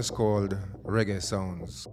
Is called Reggae Sounds.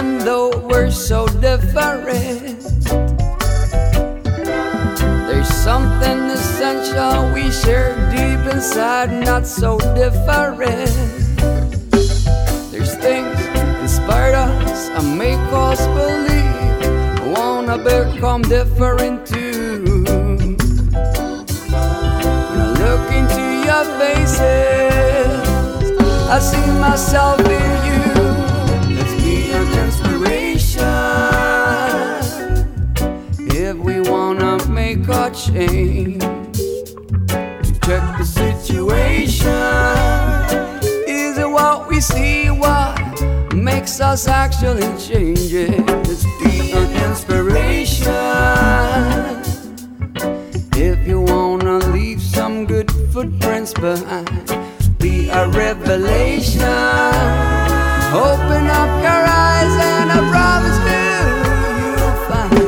Even though we're so different, there's something essential we share deep inside, not so different There's things inspire us and make us believe. Wanna become different too. When I look into your faces, I see myself in you. Inspiration. If we wanna make a change, check the situation Is it what we see, what makes us actually change it. Be an inspiration. If you wanna leave some good footprints behind, be a revelation. Open up your eyes and I promise you, you'll find.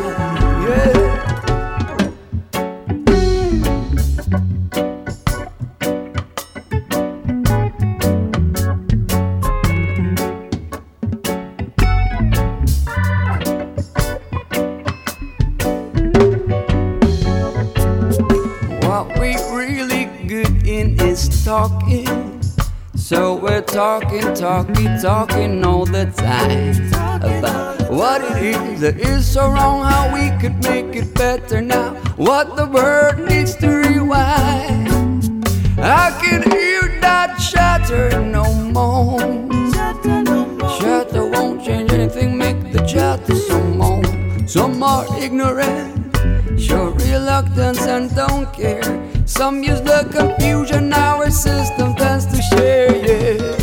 So we're really good in is talking, talking, talking talking all the time about what it is that is so wrong, how we could make it better now, what the world needs to rewind. I can hear that chatter no more. Chatter won't change anything, make the chatter some more, some are ignorant. Show reluctance and don't care. Some use the confusion our system tends to share, yeah.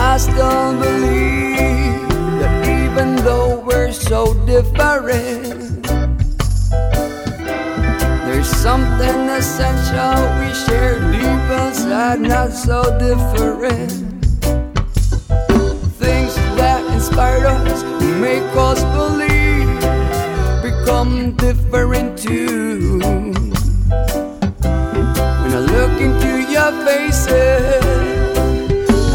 I still believe that even though we're so different, there's something essential we share deep inside, not so different. Things that inspire us, make us believe become different too. When I look into your faces,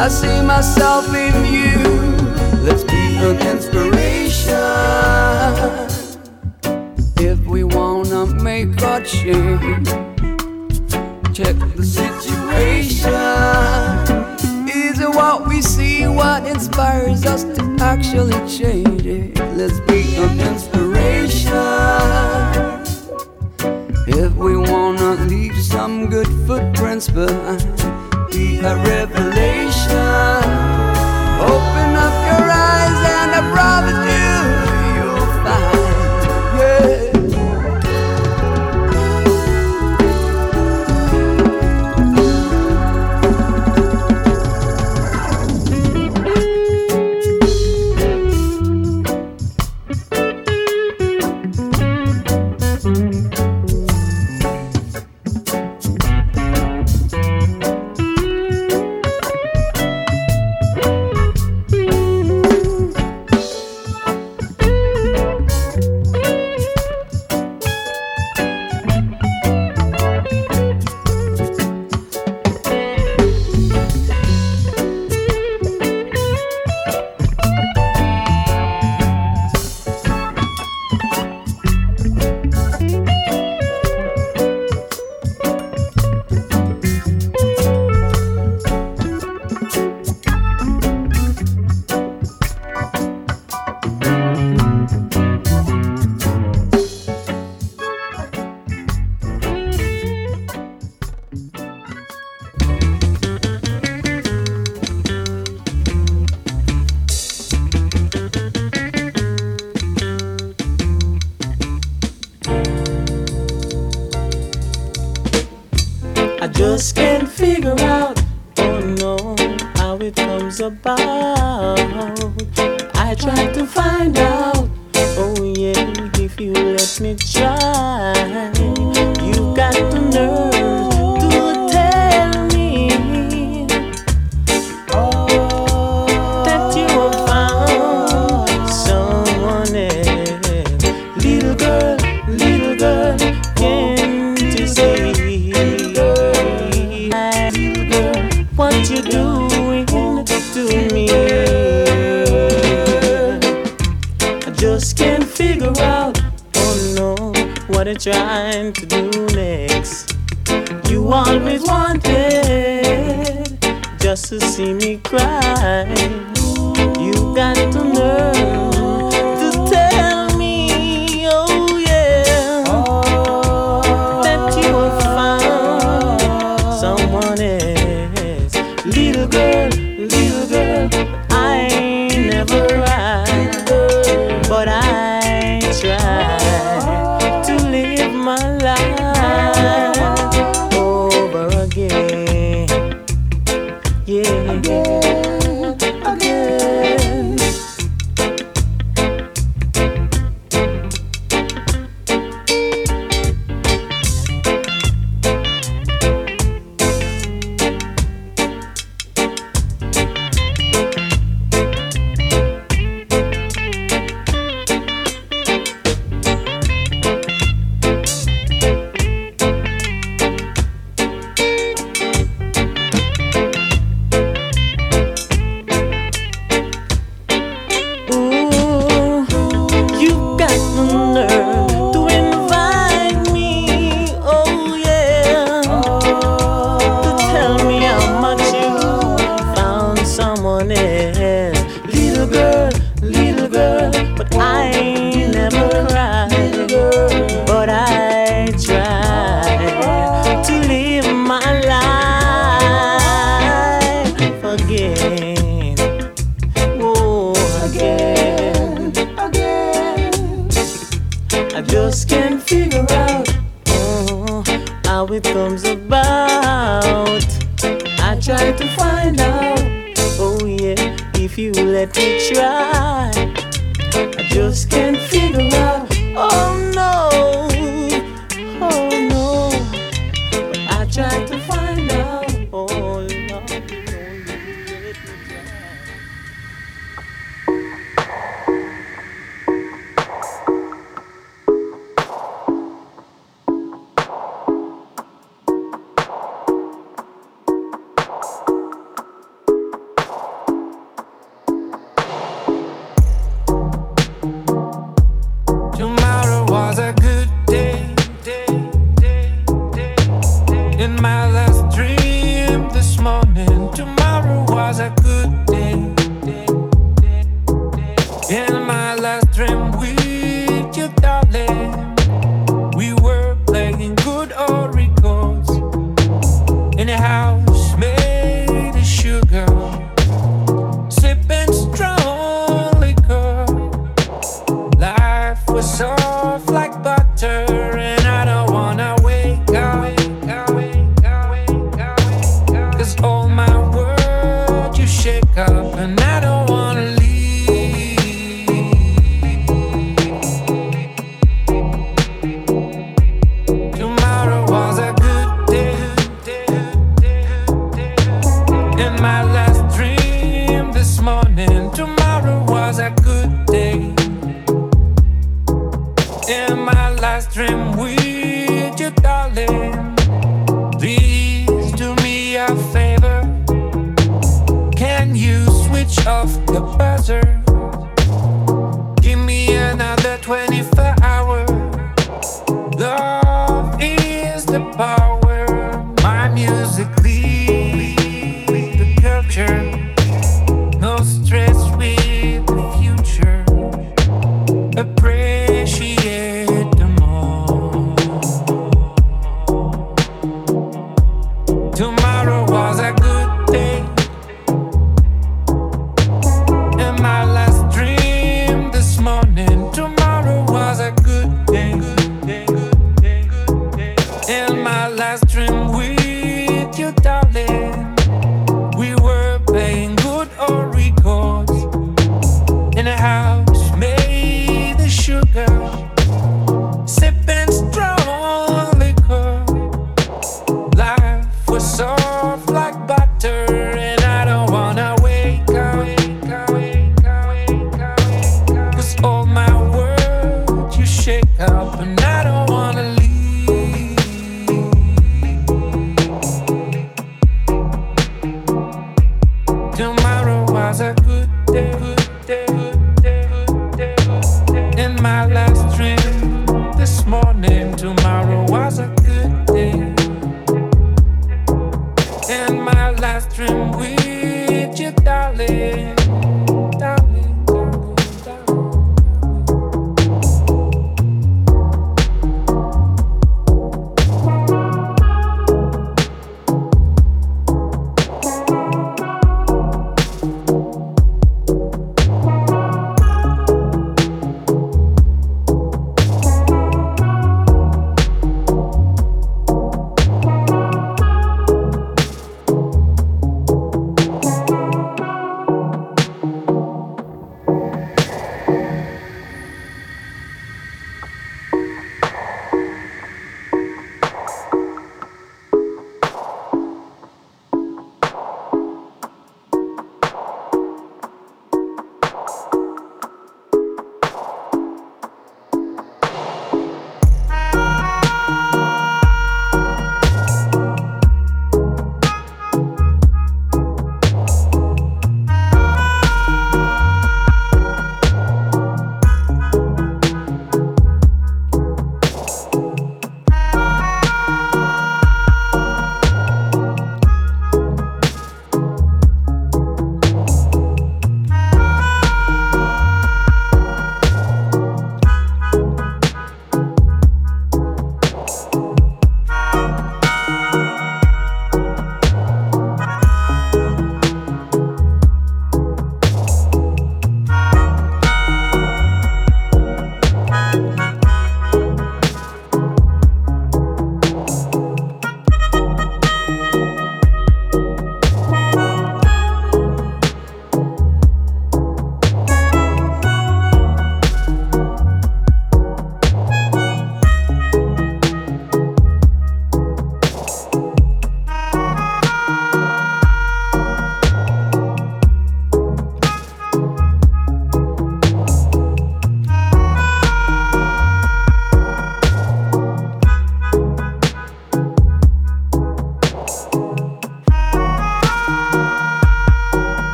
I see myself in you. Let's be an inspiration. If we wanna make a change, check the situation Is it what we see, what inspires us to actually change it. Let's be an inspiration. If we wanna leave some good footprints behind, be a revelation. Open figure out. time. You got to learn.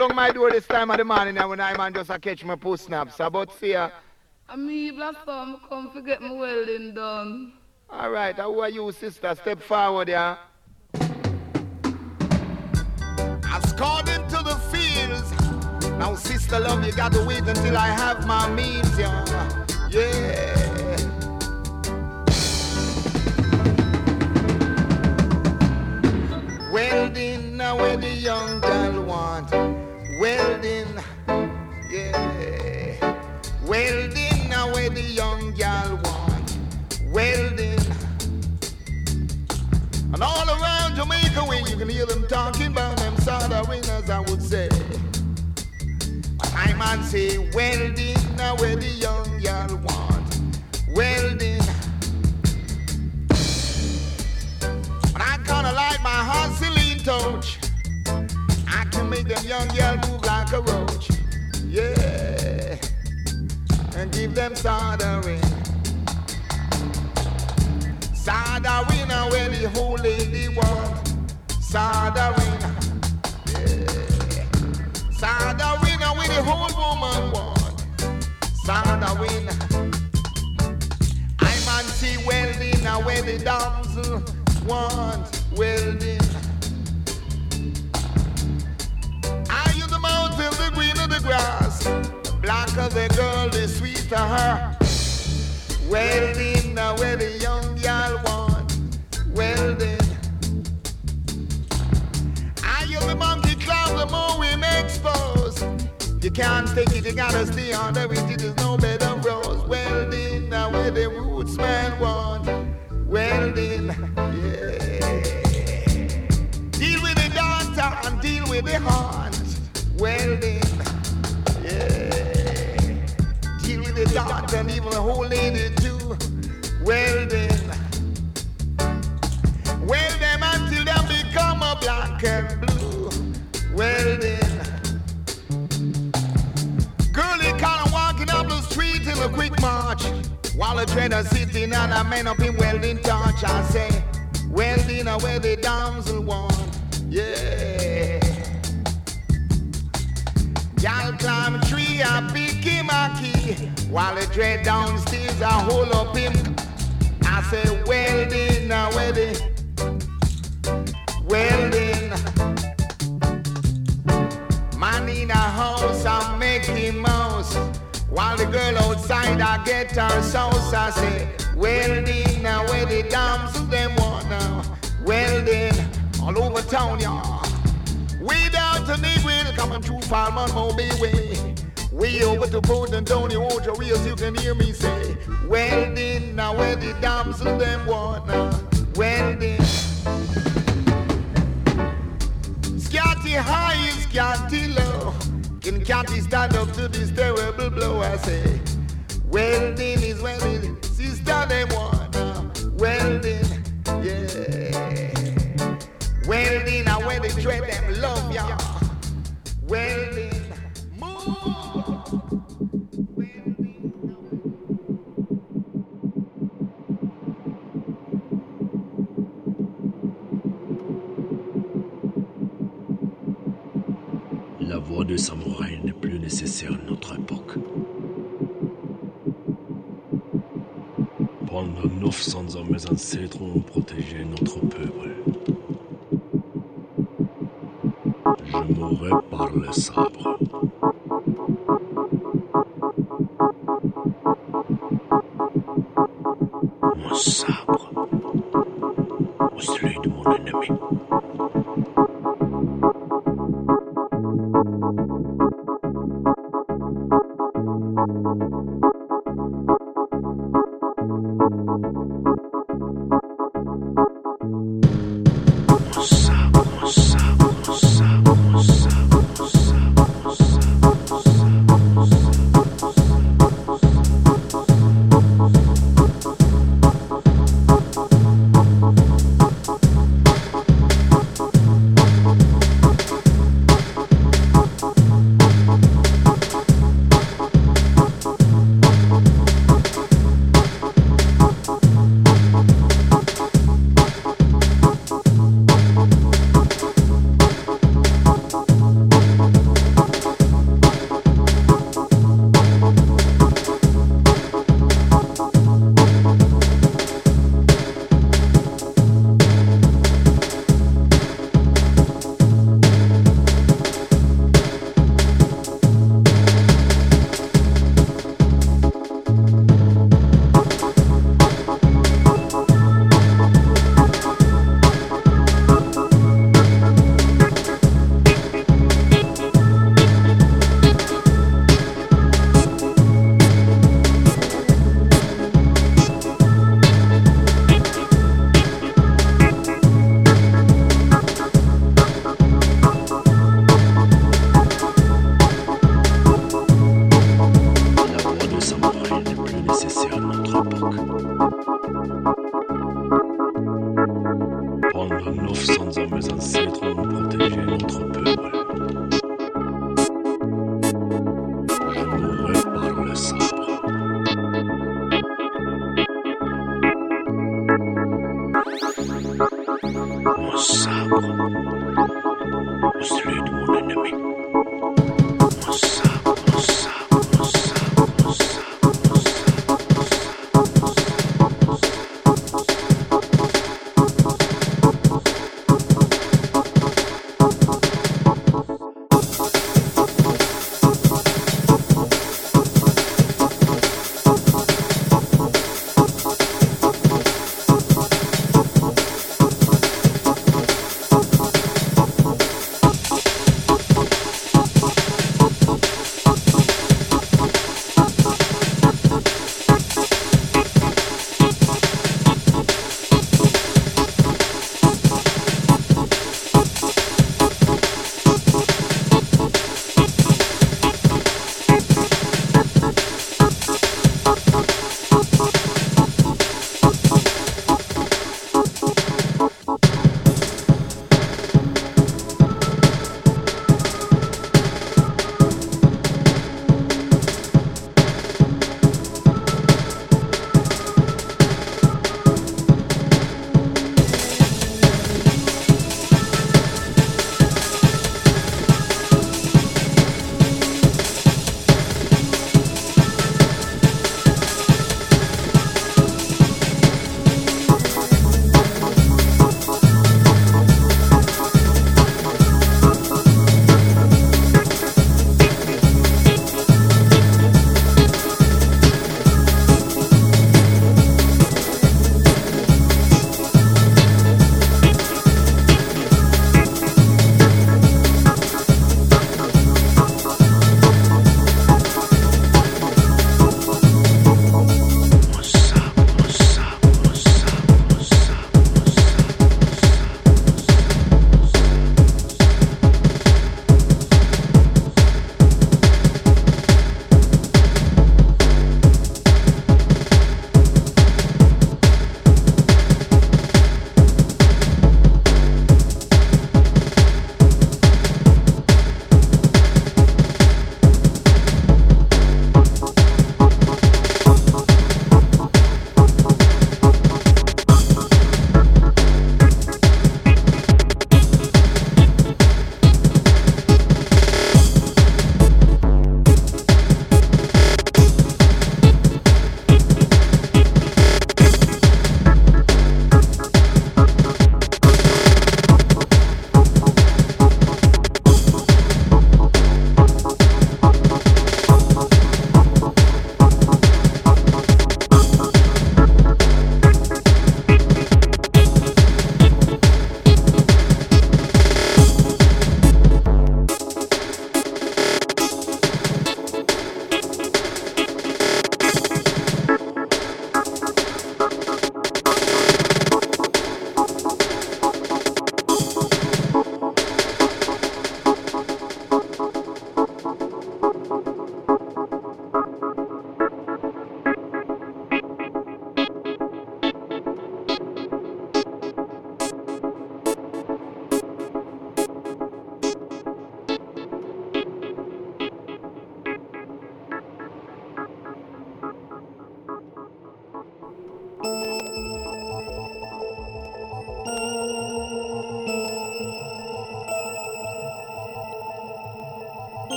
Down my door this time of the morning and when I man just a catch my post snaps. About see ya. I mean, blast some come to get my welding done. All right, how are you, sister? Step forward, yeah. I've scored into the fields. Now, sister love, you got to wait until I have my means, yeah. Yeah. Welding, now where the young girl want. Welding, yeah. Welding, now where the young gal want. Welding. And all around Jamaica, when you can hear them talking about them soda winners, I would say. My man say, welding, now where the young gal want. Welding. But I kinda like my Vaseline touch. Make them young girl move like a roach. Yeah. And give them soldering. Soldering where the old lady want. Soldering. Yeah. Soldering where the whole woman want. Soldering. I man see welding where the damsel want welding. The of grass. Blacker the girl, the sweeter her. Welding, now where the young girl want. Welding. I use the monkey clown, the more we expose. You can't take it, you gotta stay on the it, there's no better rose. Welding, now where the roots man want. Welding, yeah. Deal with the dancer and deal with the horn. Welding, With and even the whole lady too. Welding. Weld them until they become a black and blue. Welding. Girlie kinda walking up the street in a quick march. While a trader sitting and a man up in welding torch, I say, welding where the damsel want. Yeah. Y'all climb a tree, I pick him a key. While the dread downstairs, I hold up him. I say, welding the welding. Man in a house, I'm making mouse. While the girl outside, I get her sauce. I say, welding, where the damsel them want now. Welding, all over town, y'all. Way down to Negril, coming through Falmouth, Montego Bay. Way over to Port Antonio Ocho Rios, you can hear me say, welding, now where the damsel them want now. Welding. Scotty high and Scotty low. Can Catty stand up to this terrible blow? I say, welding is welding, sister they want now. Welding, La voix de samouraï n'est plus nécessaire à notre époque. Pendant 900 ans, mes ancêtres ont protégé par le sabre. Mon sabre. Ou celui de mon ennemi.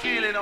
feeling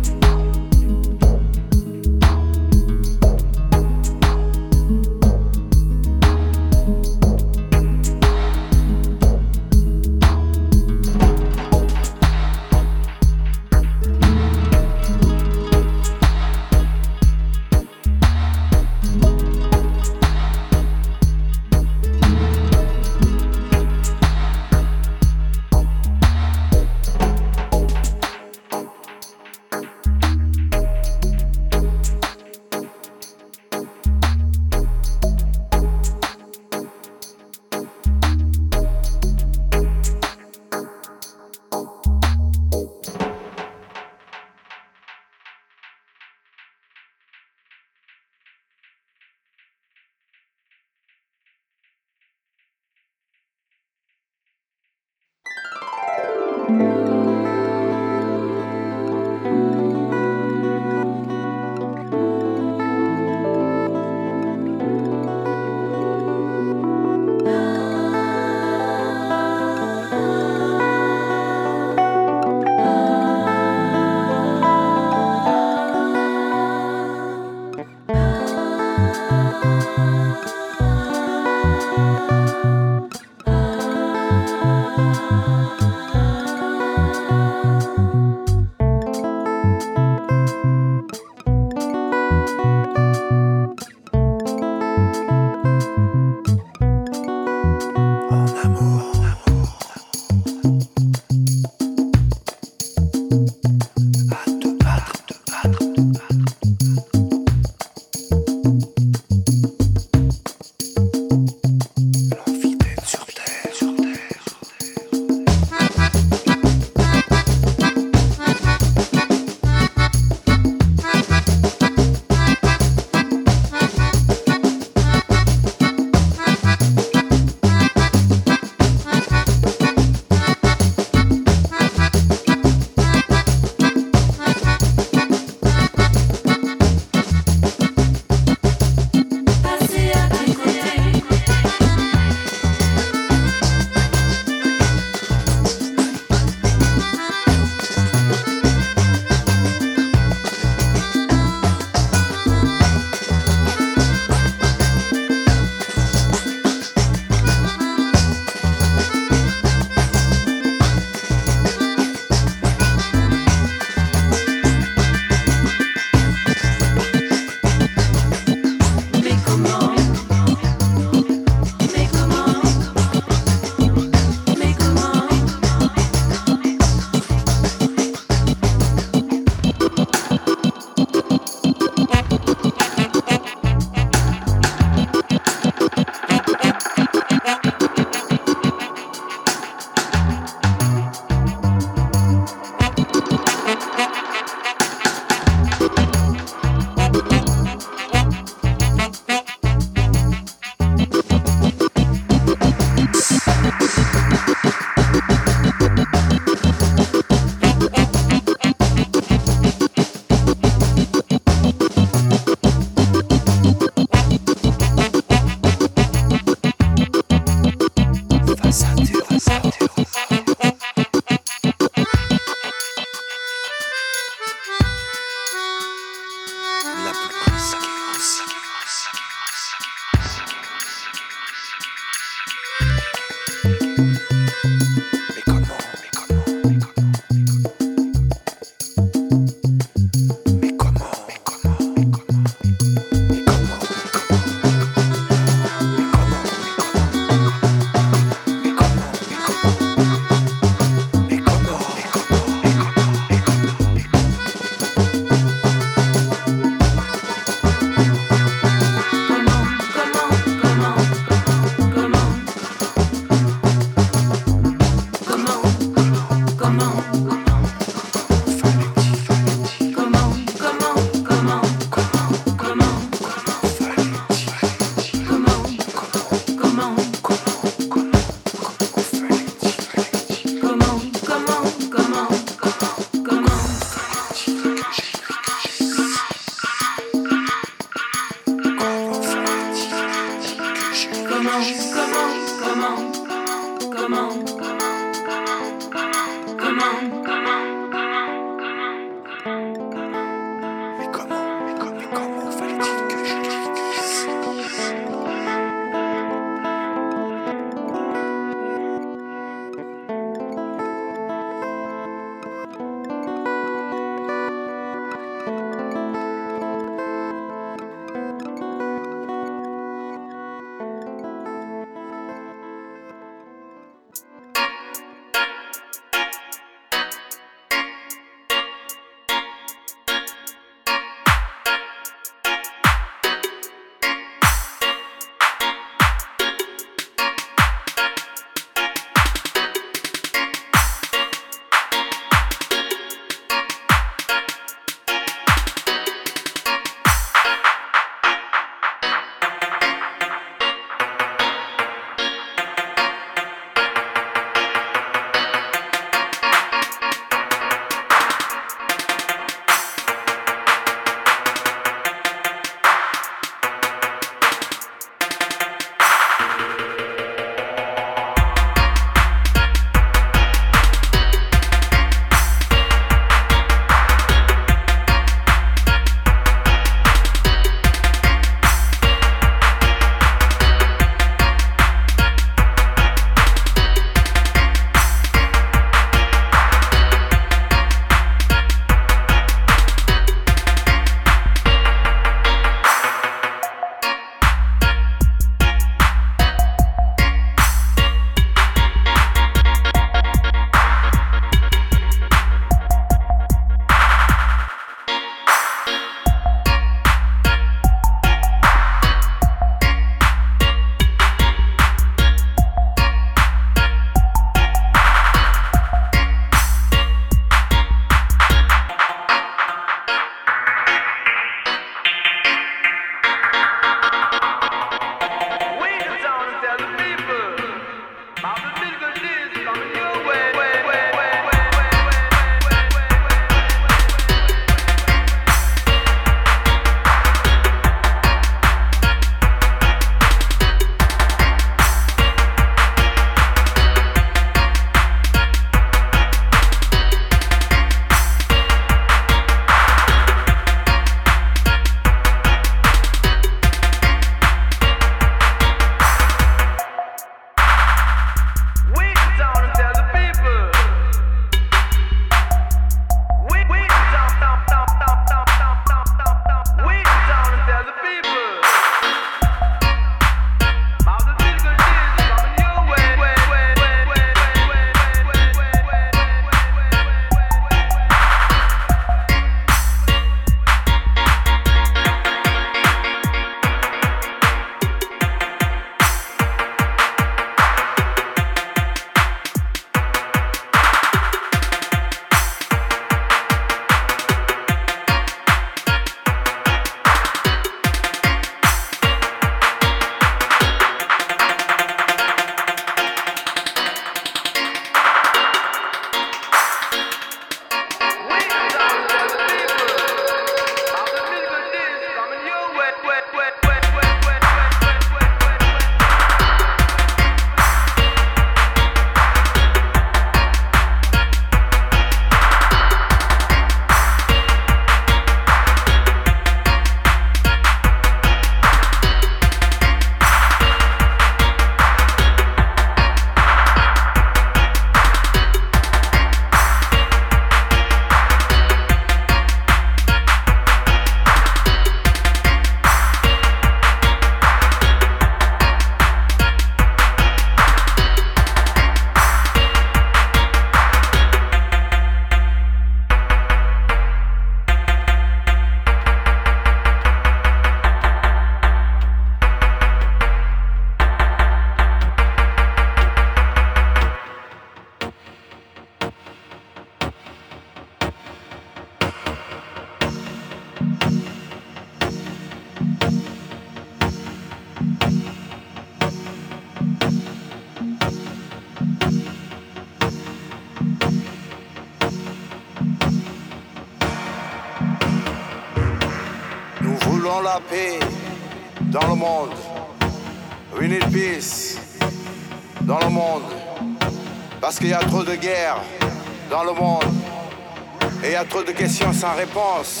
sans réponse.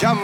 Jam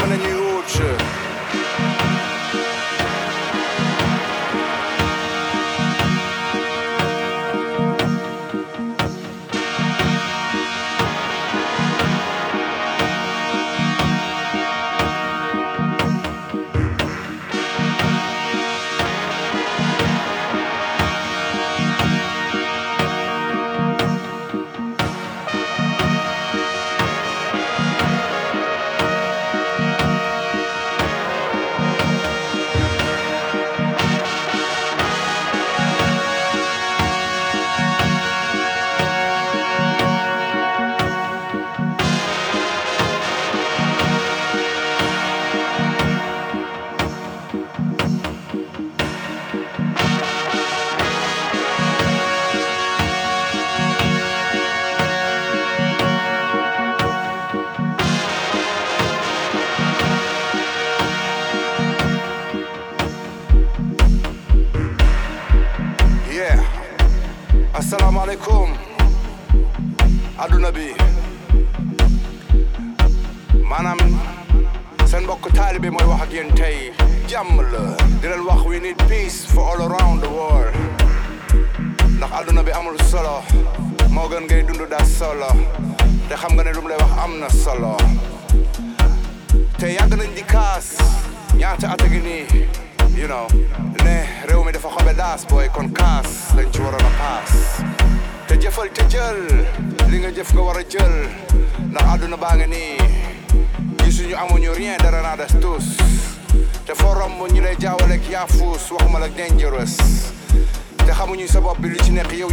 رجعت أتغني you know. ليه ريومي دفع خبي داس بوي كون كاس لنش ورا باس تجفل تجل li nga jëf nga war a jël. Ndax àdduna baa nga nii gisuñu amuñu rien dara naa des tous te foo romb ñu lay jaawale ak yaafuus waxuma la dangerous. Te xamuñu sa bopp bi lu ci nekk yow